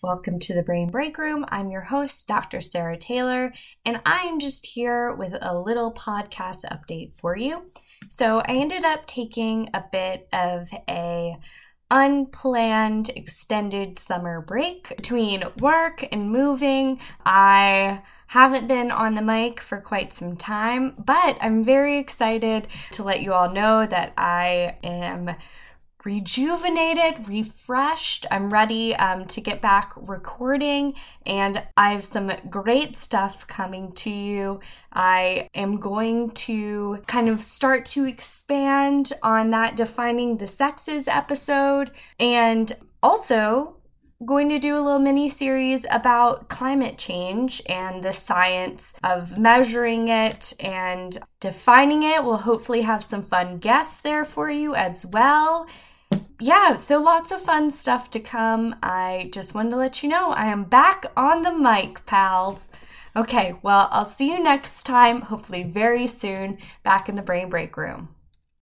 Welcome to the Brain Break Room. I'm your host, Dr. Sarah Taylor, and I'm just here with a little podcast update for you. So, I ended up taking a bit of a unplanned extended summer break between work and moving. I haven't been on the mic for quite some time, but I'm very excited to let you all know that I am rejuvenated, refreshed. I'm ready um, to get back recording, and I have some great stuff coming to you. I am going to kind of start to expand on that defining the sexes episode, and also going to do a little mini series about climate change and the science of measuring it and defining it. We'll hopefully have some fun guests there for you as well yeah, so lots of fun stuff to come. I just wanted to let you know I am back on the mic, pals. Okay, well, I'll see you next time, hopefully very soon, back in the brain break room.